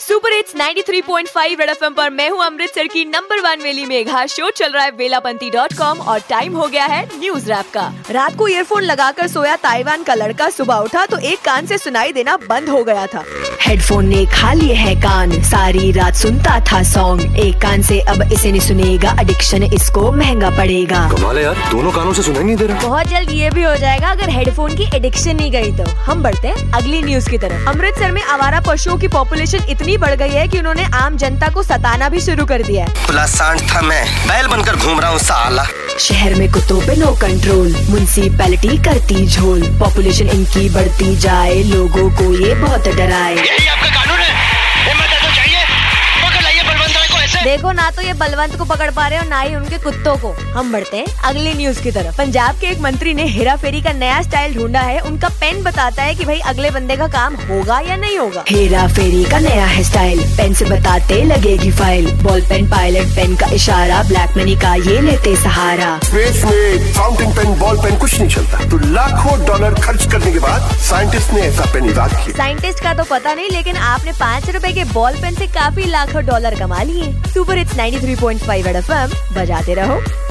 Super एट्स 93.5 red FM पर मैं हूँ अमृतसर की नंबर वन वेली मेघा। शो चल रहा है वेलापंती डॉट कॉम और टाइम हो गया है न्यूज़ रैप का। रात को ईयरफोन लगाकर सोया ताइवान का लड़का सुबह उठा तो एक कान से सुनाई देना बंद हो गया था। हेडफोन ने खा लिए है कान। सारी रात सुनता था सॉन्ग एक कान से अब इसे नहीं सुनेगा। एडिक्शन इसको महँगा पड़ेगा। कमाल है यार। दोनों कानों से सुनाई नहीं दे रहा। बहुत जल्द ये भी हो जाएगा अगर हेडफोन की एडिक्शन नहीं गई तो। हम बढ़ते हैं अगली न्यूज़ की तरफ़। अमृतसर में आवारा पशुओं की पॉपुलेशन इतनी बढ़ गई है की उन्होंने आम जनता को सताना भी शुरू कर दिया है। खुला सांड था मैं। बैल बनकर घूम रहा हूँ साला। शहर में कुत्तों पे नो कंट्रोल म्यूनसिपैलिटी करती झोल पॉपुलेशन इनकी बढ़ती जाए, लोगों को ये बहुत डराए। देखो ना तो ये बलवंत को पकड़ पा रहे और ना ही उनके कुत्तों को। हम बढ़ते हैं अगली न्यूज़ की तरफ़। पंजाब के एक मंत्री ने हेरा फेरी का नया स्टाइल ढूंढा है। उनका पेन बताता है कि भाई अगले बंदे का काम होगा या नहीं होगा। हेरा फेरी का नया है स्टाइल पेन से बताते लगेगी file ball pen pilot pen का इशारा। ब्लैक मनी का ये लेते सहारा। स्पेस में फाउंटेन पेन बॉल पेन कुछ नहीं चलता। तो लाखों डॉलर खर्च करने के बाद साइंटिस्ट ने ऐसा पेन इजाद किया। साइंटिस्ट का तो पता नहीं, लेकिन आपने पाँच रूपए के बॉल पेन ऐसी काफ़ी लाखों डॉलर कमा लिए। सुपर इट्स 93.5 एफ़ एम, बजाते रहो।